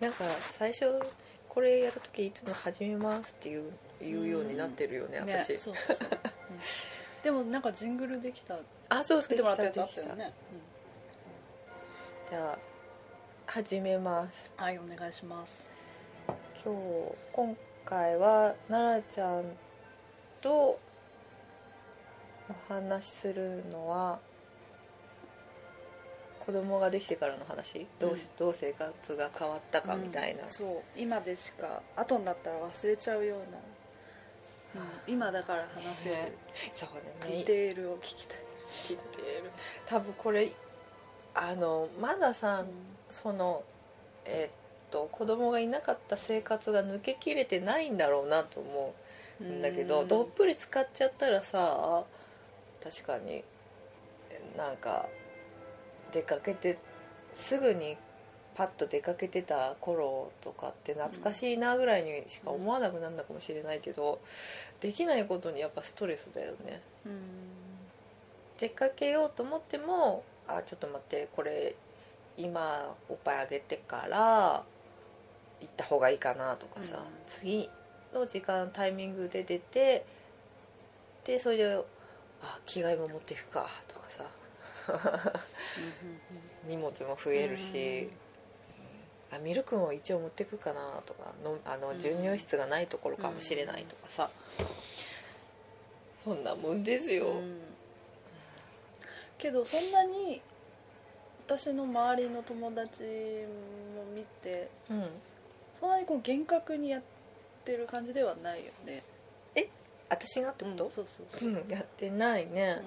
なんか最初これやるときいつも「始めます」っていう言うようになってるよね、ね私。そうそうそう、う んでもなんかジングルできた。あそう作ってもらったやつあできったよね、じゃあ始めます。うんはいお願いします。今日今回は奈々ちゃんとお話しするのは子供ができてからの話？どうし、どう生活が変わったかみたいな、うんそう。今でしか後になったら忘れちゃうような、うん。今だから話せる。そうだデねィテールを聞きたい、切ってる多分これあのまださ、そのえーっと子供がいなかった生活が抜けきれてないんだろうなと思うんだけど、うん。どっぷり使っちゃったらさ確かになんか出かけてすぐにパッと出かけてた頃とかって懐かしいなぐらいにしか思わなくなるのかもしれないけど、できないことにやっぱストレスだよね。うん。出かけようと思ってもあちょっと待ってこれ今おっぱいあげてから行った方がいいかなとかさ、うん。次の時間タイミングで出てでそれであ着替えも持っていくかと 荷物も増えるし、あミルクも一応持ってくかなとかのあの授乳室がないところかもしれないとかさ、そんなもんですよ、うん。けどそんなに私の周りの友達も見てうんそんなにこう厳格にやってる感じではないよね。私がってこと、うんそうそうそう。う、んやってないね、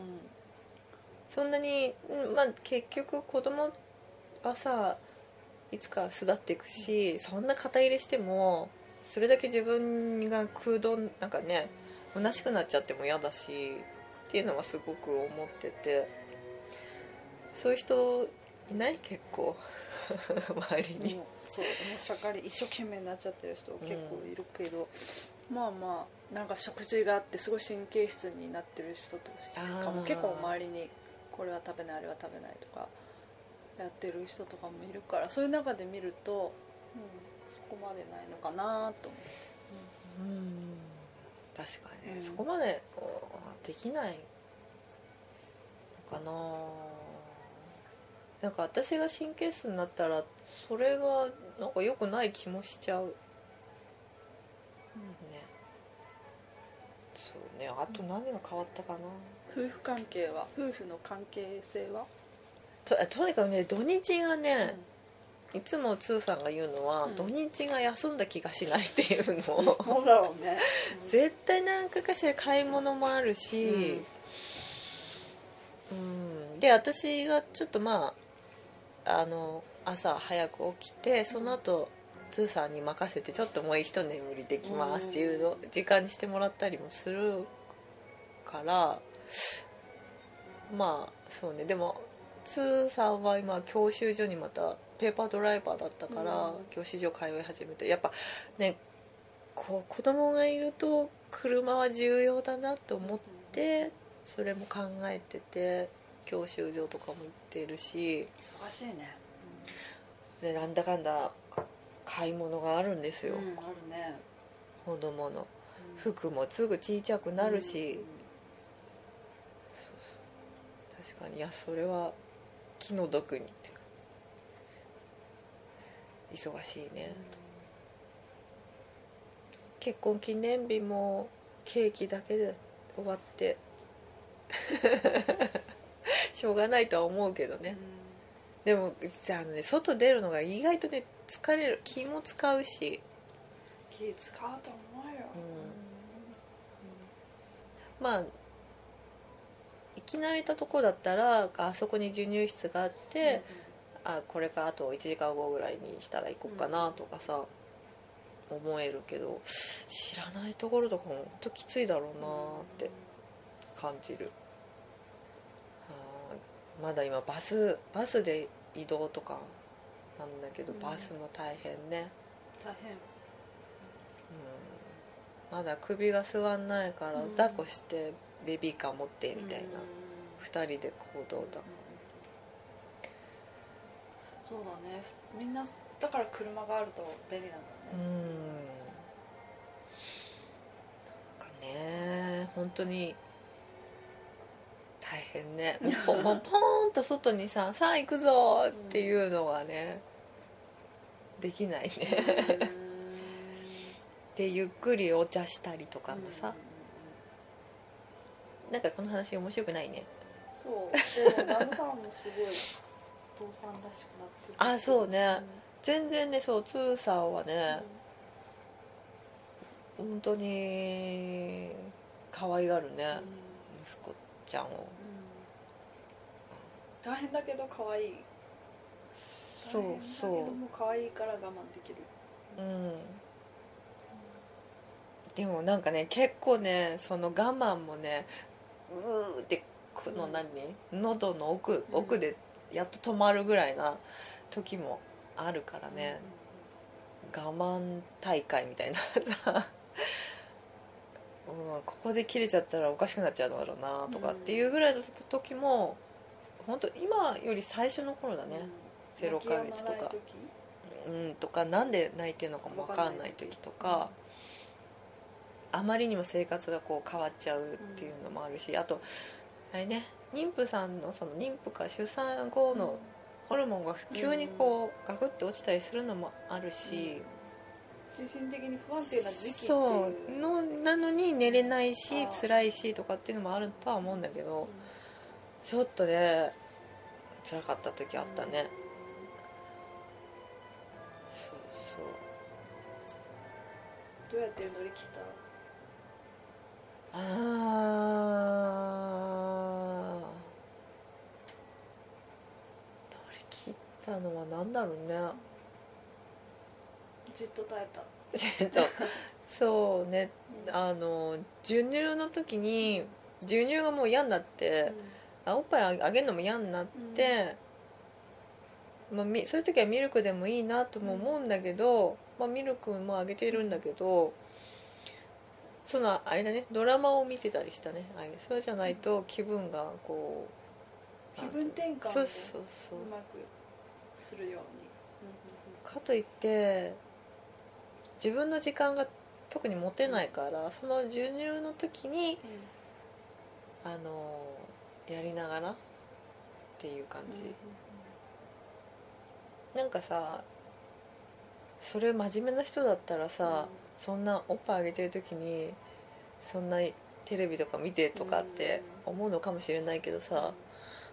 そんなに、うんまあ、結局子供はさいつか巣立っていくしそんな肩入れしてもそれだけ自分が空洞なんかね虚しくなっちゃっても嫌だしっていうのはすごく思っててそういう人いない？結構。周りに、うんそうもうしゃかり一生懸命になっちゃってる人結構いるけど、まあまあなんか食事があってすごい神経質になってる人とかも結構周りにこれは食べないあれは食べないとかやってる人とかもいるからそういう中で見ると、うん、そこまでないのかなと思って。うん。確かにね、うんそこまでこうできないのかな。なんか私が神経質になったらそれがなんか良くない気もしちゃう、ね。そうね。あと何が変わったかな、夫婦関係は夫婦の関係性は、ととにかくね土日がね、いつもつーさんが言うのは、うん。土日が休んだ気がしないっていうのを。そうだろうね、絶対何かかしら買い物もあるし、うん。で私がちょっとまああの朝早く起きてその後、つーさんに任せてちょっともう一眠りできますっていうの時間にしてもらったりもするからまあそうね。でもつーさんは今教習所にまたペーパードライバーだったから、うん。教習所通い始めてやっぱねこう子供がいると車は重要だなと思ってそれも考えてて教習所とかも行ってるし。忙しいね。でなんだかんだ買い物があるんですよ、うん、あるね。子供の。服もすぐ小さくなるし、確かに。いやそれは気の毒にって。か忙しいね、結婚記念日もケーキだけで終わって。しょうがないとは思うけどね、でもあのね外出るのが意外とね疲れる。気も使うし。気使うと思うよ、まあいきなりいたとこだったらあそこに授乳室があって、あこれからあと1時間後ぐらいにしたら行こうかなとかさ、思えるけど知らないところとかも本当きついだろうなって感じる、あーまだ今バスバスで移動とかなんだけどうん。バスも大変ね、大変。うん。まだ首が座んないからうん。抱っこしてベビーカー持ってみたいな、2人で行動だそうだね。みんなだから車があると便利なんだね、うん。なんかね本当に大変ね。もうポもうポーンと外にさ「さあ行くぞ!」っていうのがねできないね。でゆっくりお茶したりとかもさ、なんかこの話面白くないね。そう。でも旦那さんもすごいお父さんらしくなってる。あそうね。全然ねそうつーさんはうんね、本当に可愛がるね、うん。息子ちゃんを。大変だけど可愛い。そう大変だけそども可愛いから我慢できる。ううん。でもなんかね結構ねその我慢もねうーってこの何、喉の奥うん。奥でやっと止まるぐらいな時もあるからね、我慢大会みたいなさ、うん、ここで切れちゃったらおかしくなっちゃうのだろうなとかっていうぐらいの時も本当今より最初の頃だね、ゼロヶ月とか。うん、とかなんで泣いてるのかも分かんない時とかあまりにも生活がこう変わっちゃうっていうのもあるしあとあれね妊婦さんのその妊婦か出産後のホルモンが急にこうガクッて落ちたりするのもあるし、精神的に不安定な時期っていう。そう。のなのに寝れないし辛いしとかっていうのもあるとは思うんだけどちょっとね辛かった時あったね、そうそう。どうやって乗り切った？ああ乗り切ったのは何だろうね。じっと耐えた。えっとそうね。あの授乳の時に授乳がもう嫌になって、あおっぱいあげるのも嫌になって、まあ、みそういう時はミルクでもいいなとも思うんだけど、まあ、ミルクもあげてるんだけどそのあれだねドラマを見てたりしたねあれ。そうじゃないと気分がこう気分転換でそうそうそう。うまくするように。かといって自分の時間が特に持てないからその授乳の時にあのやりながらっていう感じ、なんかさそれ真面目な人だったらさ、そんなおっぱいあげてる時にそんなテレビとか見てとかって思うのかもしれないけどさ、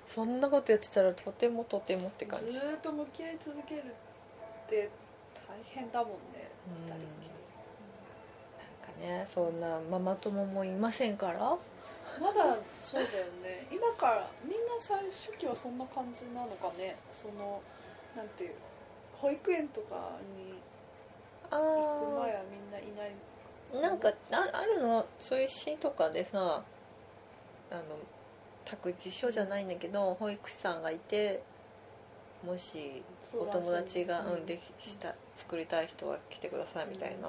そんなことやってたらとてもとてもって感じ。ずーっと向き合い続けるって大変だもんねうん。二人きり。なんかねそんなママ友もいませんから。まだそうだよね。今からみんな最初期はそんな感じなのかね。そのなんていう保育園とかにあ行く前はみんないない。あなんかああるの？そういう詩とかでさあの託児所じゃないんだけど保育士さんがいてもしお友達が産んでした作りたい人は来てくださいみたいな、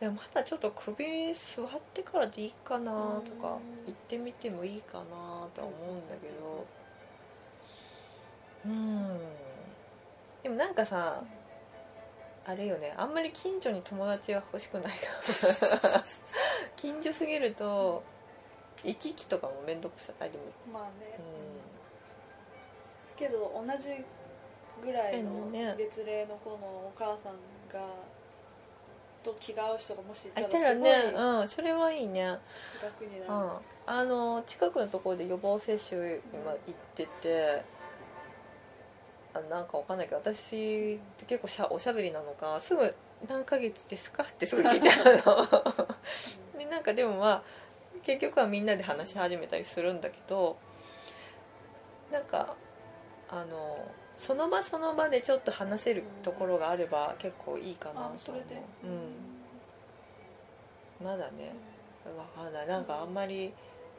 でもまだちょっと首座ってからでいいかなとかうん。行ってみてもいいかなとは思うんだけど。うん。でもなんかさあれよね。あんまり近所に友達が欲しくないから 近所すぎると行き来とかも面倒くさい。でもまあね、うん。けど同じぐらいのね。月齢の子のお母さんがと気が合う人がもしいたらすごいたらね。うん。それはいいね。楽になる、うん、あの近くのところで予防接種今行っててあなんかわかんないけど私って結構しゃおしゃべりなのかすぐ「何ヶ月ですか?」ってすぐ聞いちゃうの。でなんかでもまあ結局はみんなで話し始めたりするんだけどなんかあのその場その場でちょっと話せるところがあれば結構いいかなと思う。あそれで。うん。まだねわかんない。なんかあんまり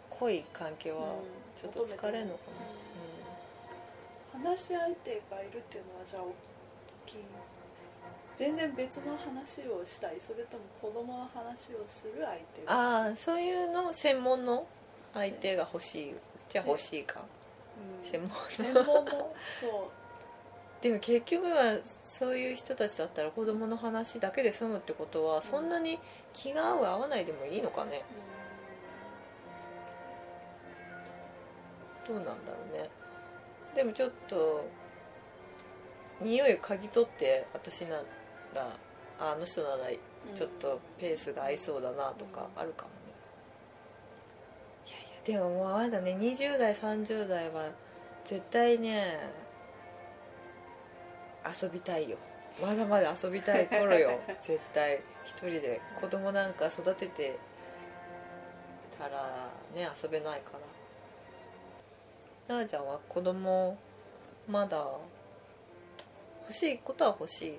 濃い関係はちょっと疲れるのか話し相手がいるっていうのはじゃあ大きい。全然別の話をしたい。それとも子供の話をする相手な、ああそういうの専門の相手が欲しいじゃあ欲しいか。うん。専門専門もそうでも結局はそういう人たちだったら子供の話だけで済むってことはそんなに気が合う合わないでもいいのかね。どうなんだろうねでもちょっと匂い嗅ぎ取って私ならああの人ならちょっとペースが合いそうだなとかあるかもね。いやいやでももうまだね20代30代は絶対ね遊びたいよ。まだまだ遊びたい頃よ。絶対。一人で子供なんか育ててたらね遊べないからなあちゃんは子供まだ欲しいことは欲しい。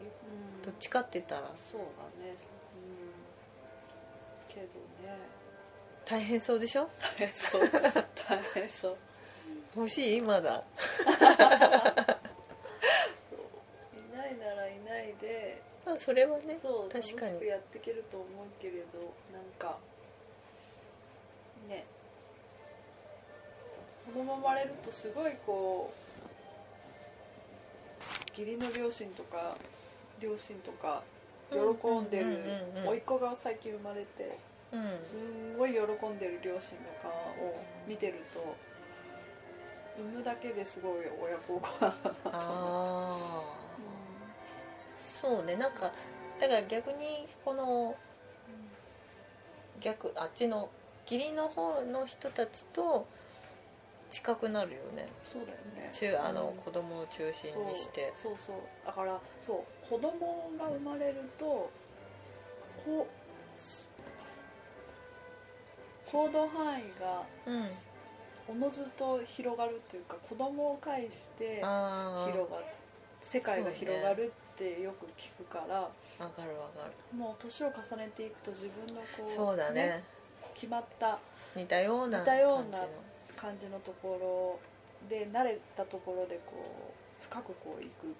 どっちかって言ったら。そうだね。うん。けどね。大変そうでしょ？大変そう。大変そう。欲しい？まだ。いないならいないで。まあそれはねそう楽確かに。しくやっていけると思うけれどなんかね子供生まれるとすごいこう義理の両親とか両親とか喜んでる甥っ子が最近生まれてうん。すんごい喜んでる両親の顔を見てると産むだけですごい親孝行だなと思ああそうねなんかだから逆にこの逆あっちの義理の方の人たちと近くなるよね。そうだよね。中あのうん子供を中心にして。そうそう。だからそう子供が生まれるとこうす行動範囲がうん。おのずと広がるっていうか子供を介して広がる。世界が広がるってよく聞くから、わかるわかる。もう年を重ねていくと自分のこうそうだね。決まった似たような似たような感じのところで慣れたところでこう深くこう行く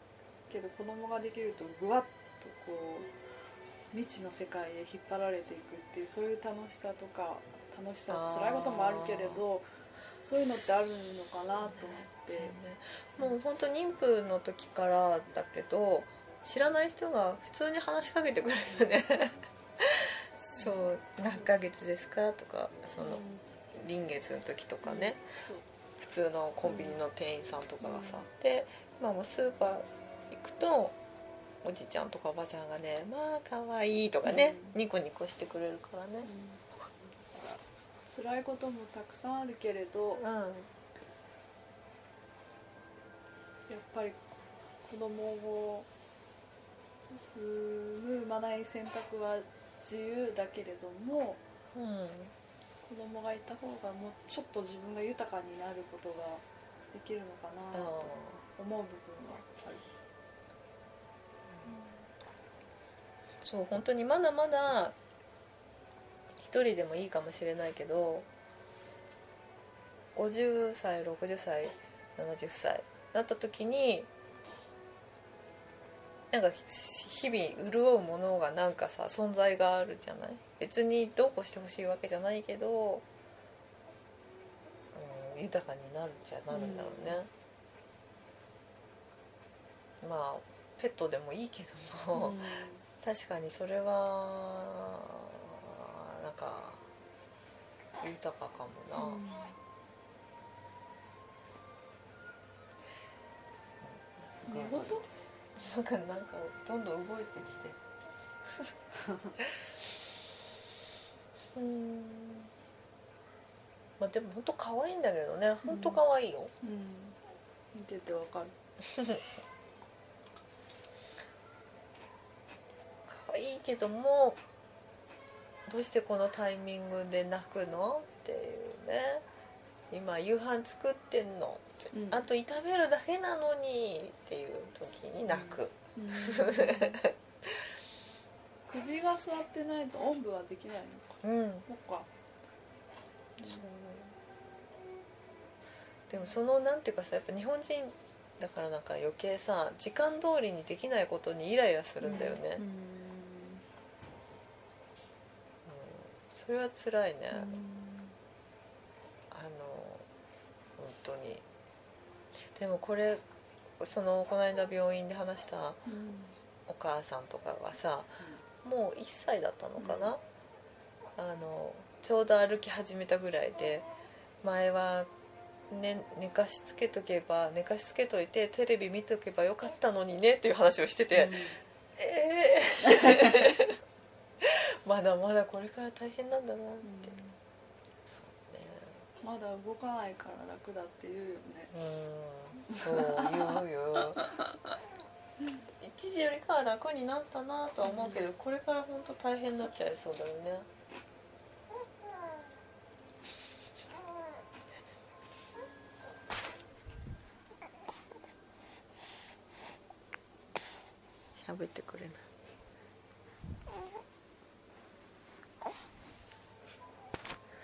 けど子供ができるとぐわっとこう未知の世界へ引っ張られていくっていうそういう楽しさとか楽しさ辛いこともあるけれどそういうのってあるのかなと思って。もう本当妊婦の時からだけど知らない人が普通に話しかけてくれるよね。そう何ヶ月ですかとかその臨月の時とかね普通のコンビニの店員さんとかがさ、で今もスーパー行くとおじちゃんとかおばちゃんがね「まあ可愛いとかね、うん。ニコニコしてくれるからね。辛いこともたくさんあるけれどうん。やっぱり子供を産む産まない選択は自由だけれどもうん子供がいた方がもうちょっと自分が豊かになることができるのかなと思う部分はある。そう本当にまだまだ一人でもいいかもしれないけど50歳60歳70歳なった時になんか日々潤うものがなんかさ存在があるじゃない？別にどうこうしてほしいわけじゃないけど、うん、豊かになるっちゃなるんだろうね、まあペットでもいいけども、確かにそれはなんか豊かかもな、寝言なんかなんかどんどん動いてきて うん。まあでも本当可愛いんだけどね。本当可愛いよ、うん。見ててわかる。可愛いけどもどうしてこのタイミングで泣くのっていうね。今夕飯作ってんのうん。あと炒めるだけなのにっていう時に泣く、首が座ってないとおんぶはできないのか。うん。そっか。でもそのなんていうかさやっぱ日本人だからなんか余計さ時間通りにできないことにイライラするんだよね、うん。うん。それは辛いね、あの本当に。でもこれそのこの間病院で話したうん。お母さんとかがさもう1歳だったのかな、あのちょうど歩き始めたぐらいで前は、ね、寝かしつけとけば寝かしつけといてテレビ見とけばよかったのにねっていう話をしてて、ええ まだまだこれから大変なんだなって、ねまだ動かないから楽だって言うよね。うん。そう言うよ。一 時よりかは楽になったなとは思うけどこれから本当大変になっちゃいそうだよね喋ってくれない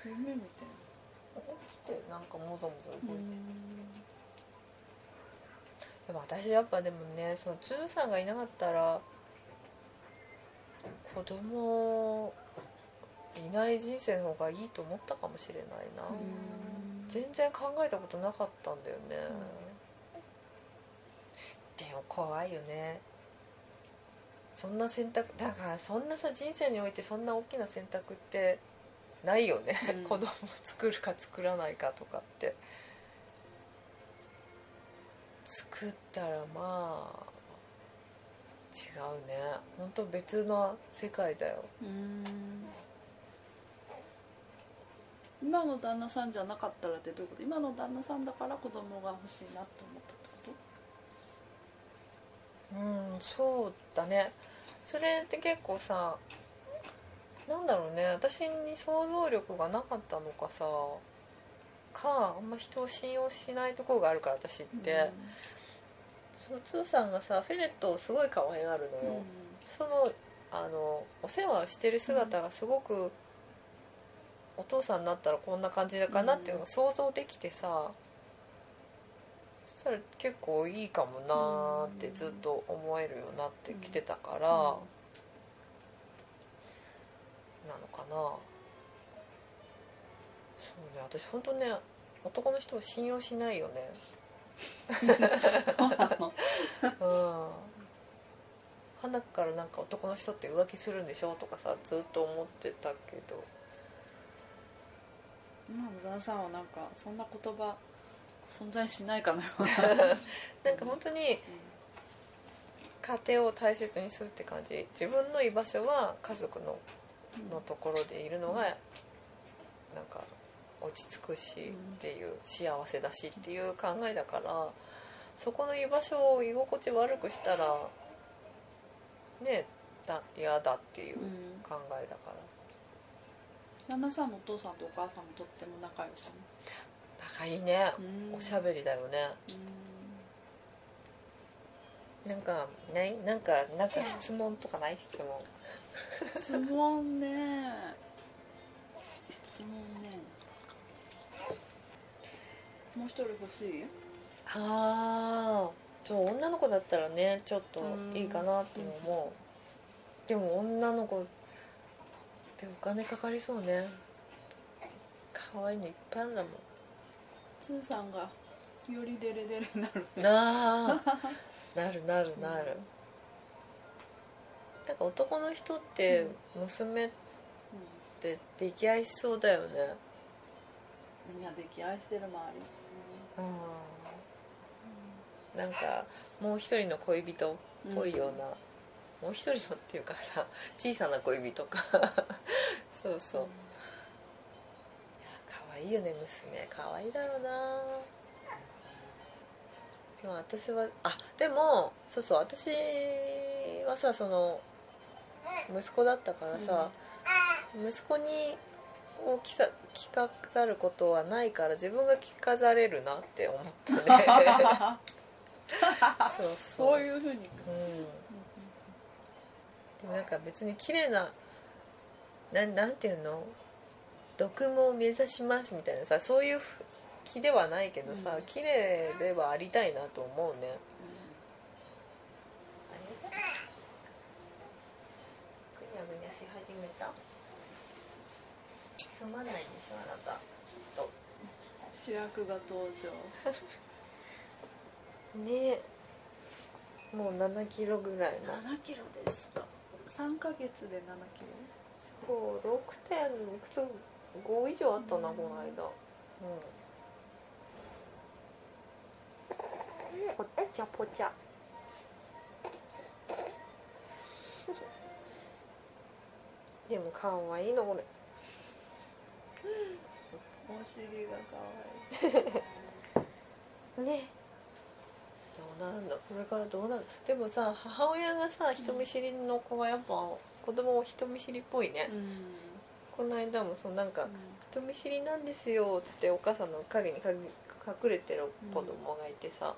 夢み起きてなんかもぞもぞ動いてたいでも私やっぱでもねそのつーさんがいなかったら子供いない人生の方がいいと思ったかもしれないな、全然考えたことなかったんだよね、でも怖いよね。そんな選択だからそんなさ人生においてそんな大きな選択ってないよね、うん。子供作るか作らないかとかって作ったらまあ違うね。本当別の世界だよ。うん。今の旦那さんじゃなかったらってどういうこと？今の旦那さんだから子供が欲しいなと思ったってこうんそうだね。それって結構さなんだろうね。私に想像力がなかったのかさかあんま人を信用しないところがあるから私っとて、そのつーさんがさフェレットをすごい可愛がるのよ、そのあのお世話をしてる姿がすごく、お父さんになったらこんな感じだかなっていうのが想像できてさ、そしたら結構いいかもなーってずっと思えるようになってきてたから、なのかな。そうね私本当ね男の人を信用しないよねうん。花からなんか男の人って浮気するんでしょとかさずっと思ってたけど。今の旦那さんはなんかそんな言葉存在しないかのよう なんか本当に家庭を大切にするって感じ。自分の居場所は家族ののところでいるのがなんか落ち着くしっていう幸せだしっていう考えだからそこの居場所を居心地悪くしたらねだ嫌だっていううん考えだから。旦那さんのお父さんとお母さんもとっても仲良し仲いいね。うんおしゃべりだよね。うん。なんかないなんかなんか質問とかない？質問。質問ね。質問ねもう一人欲しい？ああそう女の子だったらねちょっといいかなとも思う。でも女の子ってお金かかりそうね。可愛いのいっぱいあるんだもつーさんがよりデレデレになる。んなあ。なるなるなる。なんか男の人って娘って溺愛しそうだよね。みんな溺愛してる周りうん。なんかもう一人の恋人っぽいような、もう一人のっていうかさ小さな恋人か。そうそう、いや可愛いよね娘。可愛いだろうな。でも私はあでもそうそう私はさその息子だったからさ、息子にを着さ着飾ることはないから自分が着飾れるなって思ったね。そうそう。そういうふうにうん。でもなんか別に綺麗ななんなんていうの？毒も目指しますみたいなさそういう気ではないけどさ、うん。綺麗ではありたいなと思うね。ぐにゃぐにゃし始めた？つまんないでしょあなた。きっと。主役が登場。ねもう7キロぐらいの。7キロですか。3ヶ月で7キそう6点普通5以上あったな、うんこの間。うん。ぽっちゃぽちゃでもかわいいのこれ。ロお尻が可愛い。ね。どうなるんだ？これからどうなる？でもさ母親がさ人見知りの子はやっぱ子供も人見知りっぽいね、この間もそうなんか「人見知りなんですよ」っつってお母さんの影に隠れてる子供がいてさ、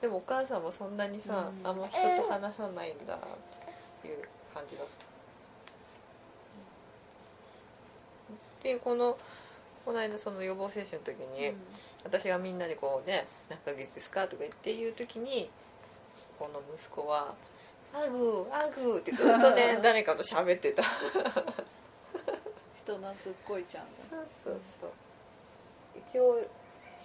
でもお母さんもそんなにさ、うん。あんま人と話さないんだっていう感じだった、っていうこのこの間その予防接種の時に、私がみんなでこうね「何ヶ月ですか?」とか言って言う時にこの息子は「アグーアグー」ってずっとね 誰かと喋ってた。人懐っこいちゃんだ。そうそうそう。一応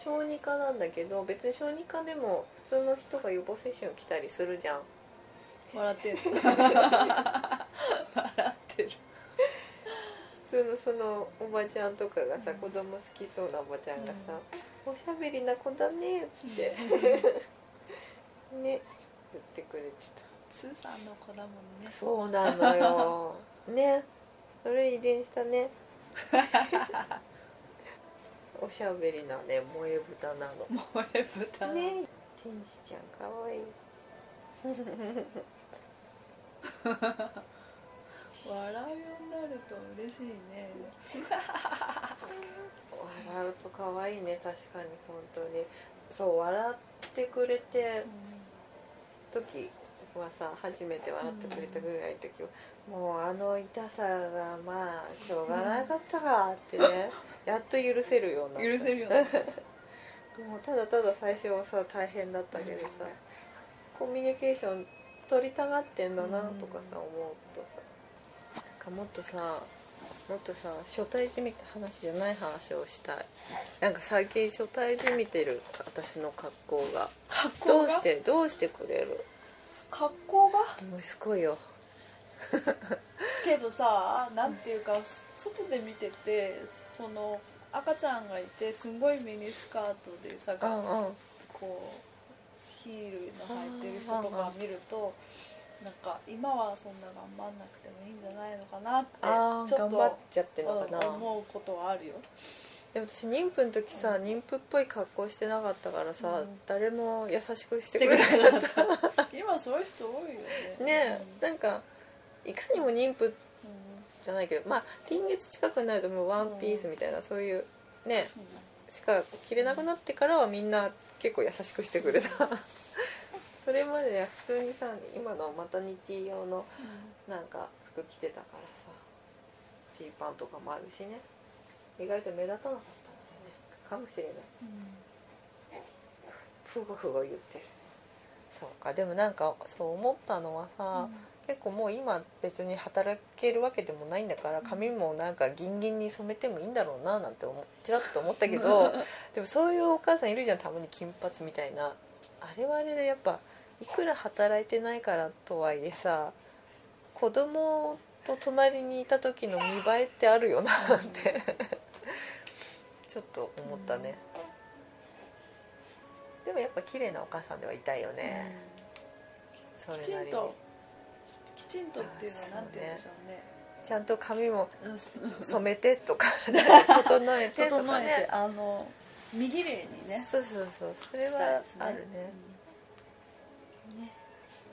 小児科なんだけど別に小児科でも普通の人が予防接種に来たりするじゃん。笑ってる 通のそのおばちゃんとかがさ子供好きそうなおばちゃんがさ「おしゃべりな子だね」っつってね。言ってくれてた。スーさんの子だもんね。そうなのよ。ね。それ遺伝したね。おしゃべりなね。萌え豚なの。萌え豚。ね。天使ちゃんかわいい 笑うようになると嬉しいね。笑うと可愛いね。確かに本当に。そう笑ってくれて時はさ初めて笑ってくれたぐらいの時は、もうあの痛さがまあしょうがなかったかってね。やっと許せるようにな許せるようになった。もうただただ最初はさ大変だったけどさコミュニケーション取りたがってんだなとかさ思うとさかもっとさもっとさ初対じみた話じゃない話をしたい。なんか最近初対じみてる私の格好が。格好が？どうしてどうしてくれる？格好が？息子よ。けどさなんていうか外で見ててその赤ちゃんがいてすごいミニスカートでさうんうん。こうヒールの履いてる人とか見るとなんか今はそんな頑張んなくてもいいんじゃないのかなってあちょっとあ頑張っちゃってんのかな、うん思うことはあるよ。でも私妊婦の時さ妊婦っぽい格好してなかったからさ、うん。誰も優しくししててくれなかった。今そういう人多いよね。ねえなんかいかにも妊婦じゃないけどまあ臨月近くになるともうワンピースみたいな、そういうねしか着れなくなってからはみんな結構優しくしてくれたそれまでは普通にさ今のマタニティ用のなんか服着てたからさジーパンとかもあるしね。意外と目立たなかったんだよね。かもしれない。ふごふご言ってる。そうか。でもなんかそう思ったのはさ、結構もう今別に働けるわけでもないんだから髪もなんかギンギンに染めてもいいんだろうななんて思ちらっと思ったけど でもそういうお母さんいるじゃんたまに金髪みたいな。あれはあれでやっぱいくら働いてないからとはいえさ子供と隣にいた時の見栄えってあるよなって ちょっと思ったね、でもやっぱ綺麗なお母さんではいたいよね、それきちんときちんとっていうのはなんて言うんでしょうね。ちゃんと髪もうん。染めてとか 整えてとか整えてねあの身綺麗にね。そうそうそう。それはあるね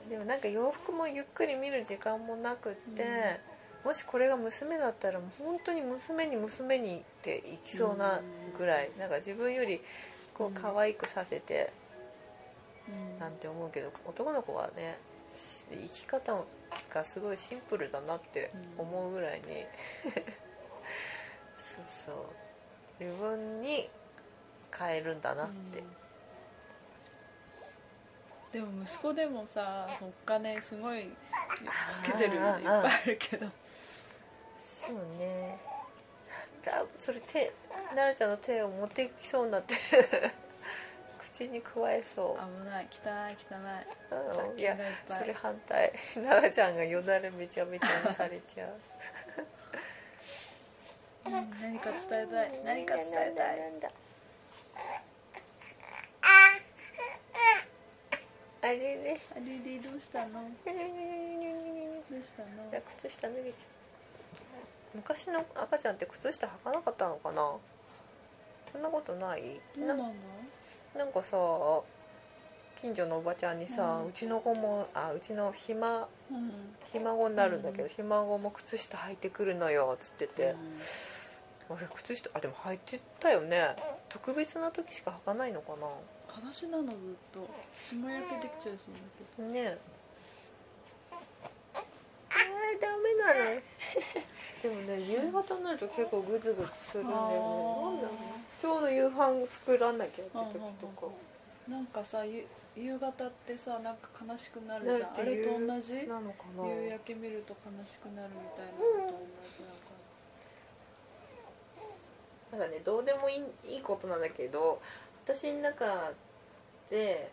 でもなんか洋服もゆっくり見る時間もなくって、もしこれが娘だったら本当に娘に娘にっていきそうなぐらい、なんか自分よりこううん可愛くさせてうん。なんて思うけど男の子はねし生き方がすごいシンプルだなって思うぐらいに、そうそう。自分に変えるんだなって、でも息子でもさお金すごいかけてるのいっぱいあるけど。そうね。だそれ手奈々ちゃんの手を持ってきそうになって 口に加えそう。危ない。汚い汚い。うん。いやそれ反対。奈々ちゃんがよだれめちゃめちゃにされちゃう。うん何か伝えたい。何か伝えたいなんだあれれあれでどうしたの？どうしたの？靴下脱げちゃう。昔の赤ちゃんって靴下履かなかったのかな？そんなことない？などうなんだなんかさ近所のおばちゃんにさ、ううんちの子もあうちのひまうん。ひ孫になるんだけど、うん。ひ孫も靴下履いてくるのよっつってて、あれ靴下あでも履いてたよね。特別な時しか履かないのかな？裸足なのずっと。霜焼けできちゃうしだねえ。あーダメなの。でもね夕方になると結構グズグズするんだよね。ちょう。ど夕飯作らなきゃって時とか。けなんかさゆ夕方ってさなんか悲しくなるなじゃん。あれと同じ？なのかな。夕焼け見ると悲しくなるみたいなのと同じだかなんか。ねどうでもいいいいことなんだけど私の中で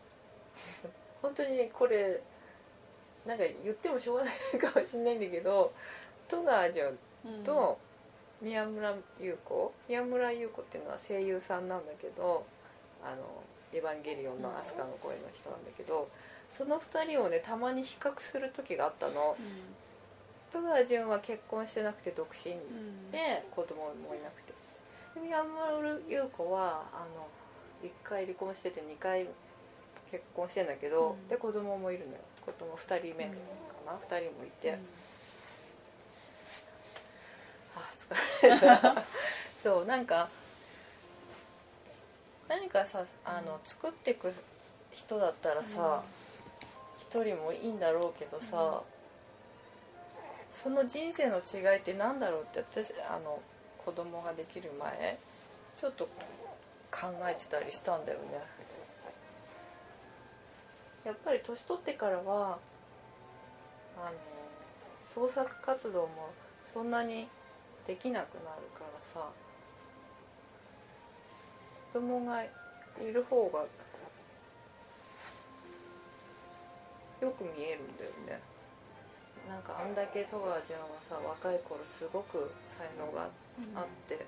本当にねこれなんか言ってもしょうがないかもしれないんだけど戸川純らと宮村優子宮村優子っていうのは声優さんなんだけど「あのエヴァンゲリオン」の飛鳥の声の人なんだけどその2人をねたまに比較する時があったの。戸川純は結婚してなくて独身うんうん。で子供もいなくて。で宮村優子はあの1回離婚してて2回結婚してんだけど、うん。で子供もいるのよ。子供2人目かな、2人もいて、あ疲れた。そうなんか何かさあの作っていく人だったらさ一、人もいいんだろうけどさ、その人生の違いって何だろうって私あの子供ができる前ちょっと考えてたりしたんだよねやっぱり年取ってからはあの創作活動もそんなにできなくなるからさ子供がいる方がよく見えるんだよね。なんかあんだけ戸川ちゃんはさ若い頃すごく才能があって、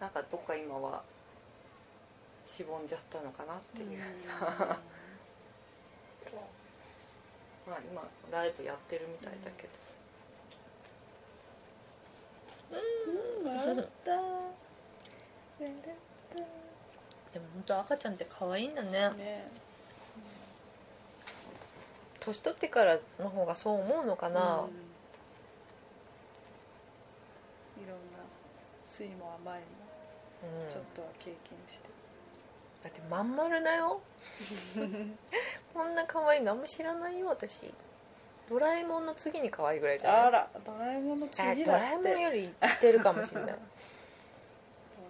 なんかどっか今はしぼんじゃったのかなっていう。さ、まあ今ライブやってるみたいだけど。さうん笑った。笑っでも本当赤ちゃんって可愛いんだね。たね。年取ってからの方がそう思うのかな、うん。いろんな酸いも甘いもうん。ちょっとは経験してだってまん丸だよ。こんな可愛いのあんま知らないよ私。ドラえもんの次に可愛いぐらいじゃない？あらドラえもんのあ次だって。ドラえもんよりいってるかもしれない。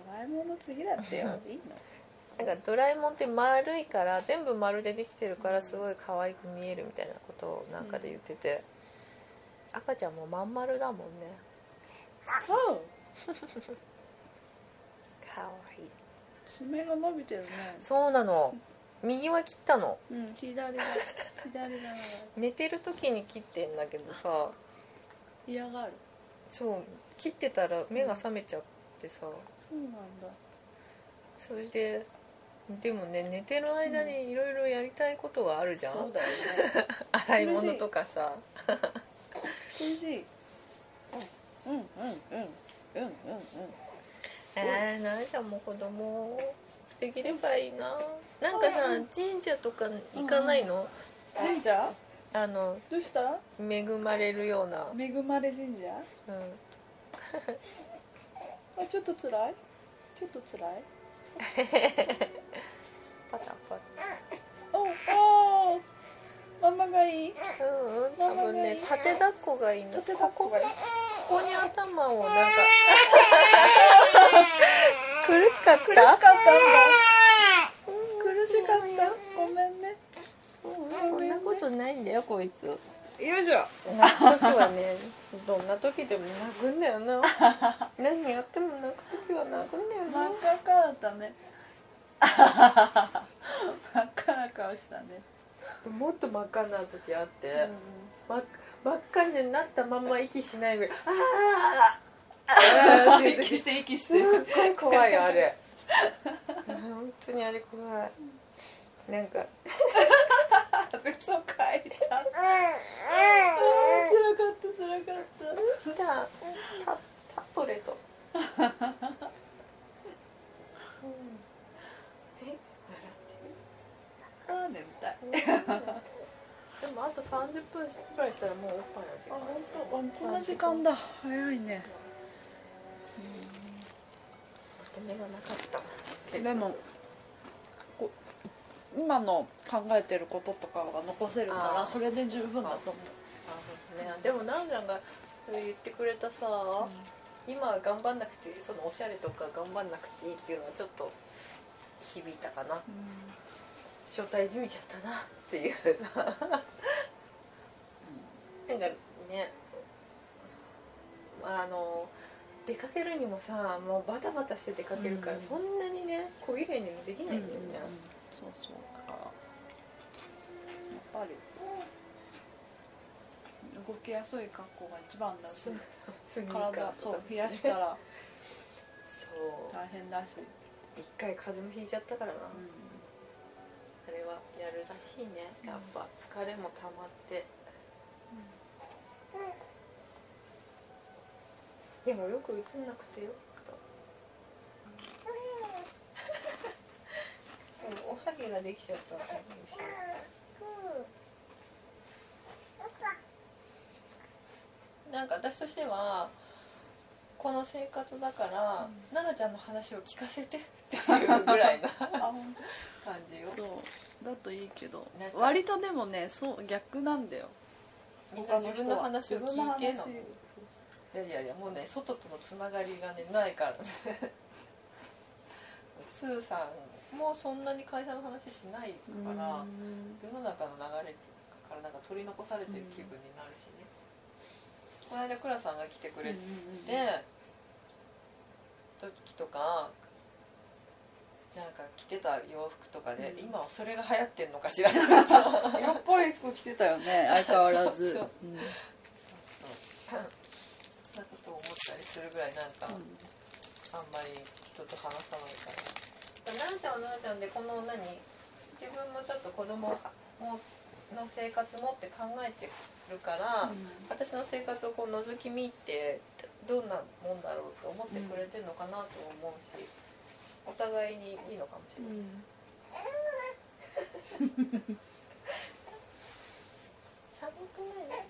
ドラえもんの次だってよ。いいの？なんかドラえもんって丸いから全部丸でできてるからすごい可愛く見えるみたいなことをなんかで言ってて、赤ちゃんもまん丸だもんね。そう。可愛い爪が伸びてるね。そうなの。右は切ったの。うん左だ。左だな。寝てる時に切ってんだけどさ。嫌がる。そう切ってたら目が覚めちゃってさ。そうなんだ。それででもね寝てる間にいろいろやりたいことがあるじゃん、そうだよね。洗い物とかさ。苦しい。うんうんうんうんうんうんうんえー、なるちゃんも子供。できればいいな。なんかさ神社とか行かないの、神社？あのどうした？恵まれるような、恵まれ神社？うん、あちょっと辛い？ちょっと辛い？パタパおおママがいい？タうんうん。多分ね縦抱っこがいいの。縦抱っこがいい？ここに頭をなんか。苦しかった？苦しかった？んだ苦しかったごめんね。うんそんなことないんだよこいつ。よいしょ。泣く時はね どんな時でも泣くんだよな。何やっても泣く時は泣くんだよな。真っ赤だったね。真っ赤な顔したね、もっと真っ赤になる時あって、真っ真っ赤になったまんま息しないで「あ あああ」息して息しすってごい怖いよあれ。本当にあれ怖い。なんか。嘘かいた。あー辛かった辛かった。来た。タタトレと、うん、えあー眠たい笑ってるでもあと30分くらいしたらもうおっぱいの時間。あ本当。こんな時間だ。早いね。目がなかった。でもこ今の考えてることとかが残せるからそれで十分だと思う。ね、でも奈々ちゃんがそれ言ってくれたさ、今は頑張んなくてそのおしゃれとか頑張んなくていいっていうのはちょっと響いたかな。招待じみちゃったなっていうさ。なんかね。あの出かけるにもさもうバタバタして出かけるから、うん。そんなにね小綺麗にもできないんだよね、そうそうだからやっぱり。動きやすい格好が一番だし。体そう冷やしたら。そう。大変だし、一回風邪もひいちゃったからな、あれはやるらしいね。やっぱ疲れも溜まって、でもよく映んなくてよかった。おはぎができちゃったなん。か私としてはこの生活だから、奈々ちゃんの話を聞かせてっていうぐらいな 感じよ。当そう。だといいけど。割とでもねそう逆なんだよ。みんな自分の話を聞いての。いやいやいやもうね外とのつながりがねないからね。スーさんもそんなに会社の話しないから世の中の流れからなんか取り残されてる気分になるしね、この間倉さんが来てくれて、時とかなんか着てた洋服とかで、うん。今はそれが流行ってんのかしらとかさ色っぽい服着てたよね 相変わらず。そうそうう。ん。そうそんなことを思ったりするぐらいなんか、あんまり人と話さないから。奈々ちゃんは奈々ちゃんでこの何？自分もちょっと子供もの生活もって考えてるから、私の生活をこう覗き見てどんなもんだろうと思ってくれてるのかなと思うし、お互いにいいのかもしれない、寒くない？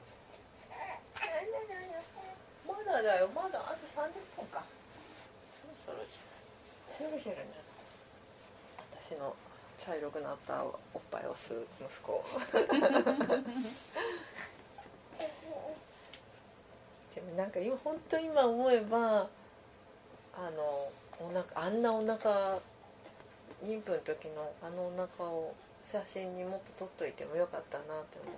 まだだよ。まだあと30分か。そろそろ。そろそろね私の茶色くなったおっぱいを吸う息子 でもなんか今本当今思えばあのお腹あんなお腹妊婦の時のあのお腹を写真にもっと撮っといてもよかったなって思う。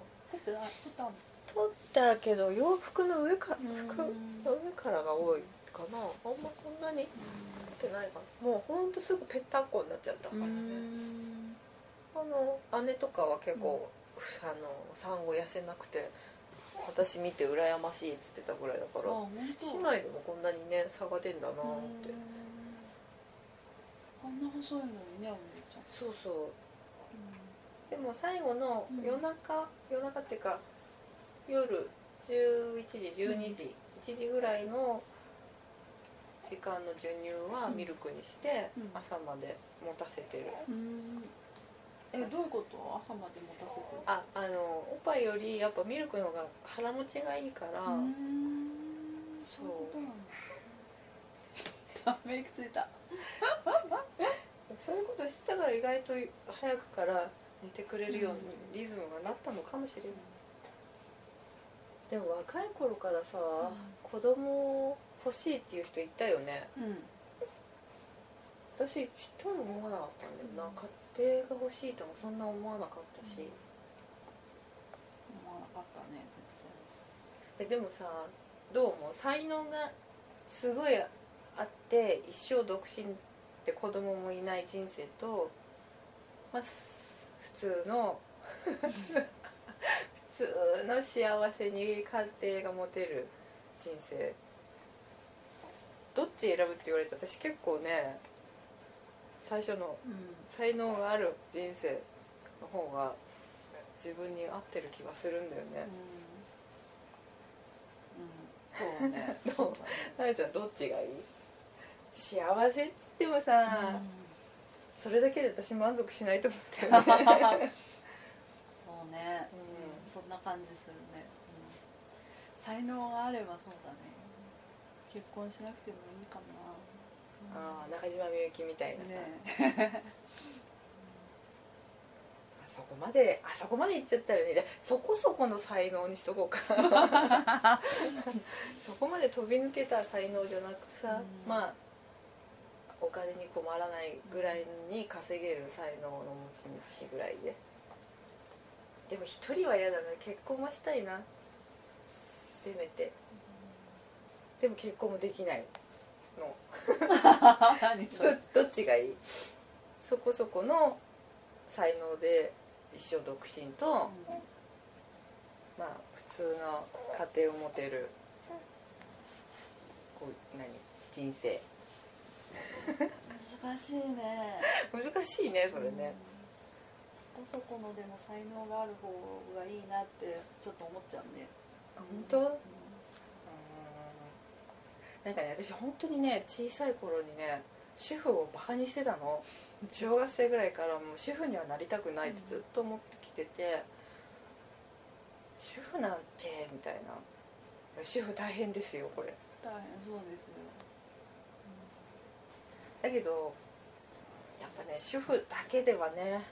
撮ったけど洋服の上かうん。服の上からが多いかな。あんまそんなに撮ってないかなもうほんとすぐぺったんこになっちゃったからね。あの姉とかは結構、あの産後痩せなくて私見て羨ましいっつってたぐらいだから姉妹でもこんなにね差が出んだなって。あんな細いのにねお姉ちゃん。そうそう。でも最後のうん。夜中、夜中っていうか夜11時12時、1時ぐらいの時間の授乳はミルクにしてうん。朝まで持たせてる、うんえどういうこと？朝まで持たせて。るああのおっぱいよりやっぱミルクの方が腹持ちがいいから、うん。そう。いうことなんだ。メイクついた。そういうこと知ったから意外と早くから寝てくれるようにリズムがなったのかもしれない、でも若い頃からさ、子供欲しいっていう人いたよね。うん。私ちっとも思わなかったんだよな、家庭が欲しいともそんな思わなかったし、思わなかったね全えでもさどう思う？才能がすごいあって一生独身で子供もいない人生と、まあ、す普通の 普通の幸せに家庭が持てる人生。どっち選ぶって言われたら私結構ね最初のうん。才能がある人生の方が自分に合ってる気がするんだよね、うん、うん、そうね。どう？ななちゃんどっちがいい？幸せっつってもさ、それだけで私満足しないと思ったよねそうね、うん。うん、そんな感じするね、うん、才能があればそうだね。結婚しなくてもいいかああ中島みゆきみたいなさ、なね。あそこまであそこまで行っちゃったらね。じゃあそこそこの才能にしとこうか そこまで飛び抜けた才能じゃなくさ、うん。まあお金に困らないぐらいに稼げる才能の持ち主ぐらいで。でも一人は嫌だな。結婚はしたいな。せめて。でも結婚もできないの。どどっちがいい？そこそこの才能で一生独身と、まあ普通の家庭を持てるこう何？人生。難しいね。難しいねそれね、うん。そこそこのでも才能がある方がいいなってちょっと思っちゃうね。本当、うんなんかね私本当にね小さい頃にね主婦をバカにしてたの。小学生ぐらいからもう主婦にはなりたくないってずっと思ってきてて、主婦なんてみたいな。主婦大変ですよこれ。大変そうですよ。だけどやっぱね主婦だけではね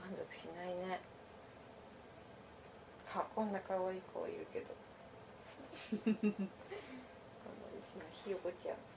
満足しないね。かこんな可愛い子いるけど この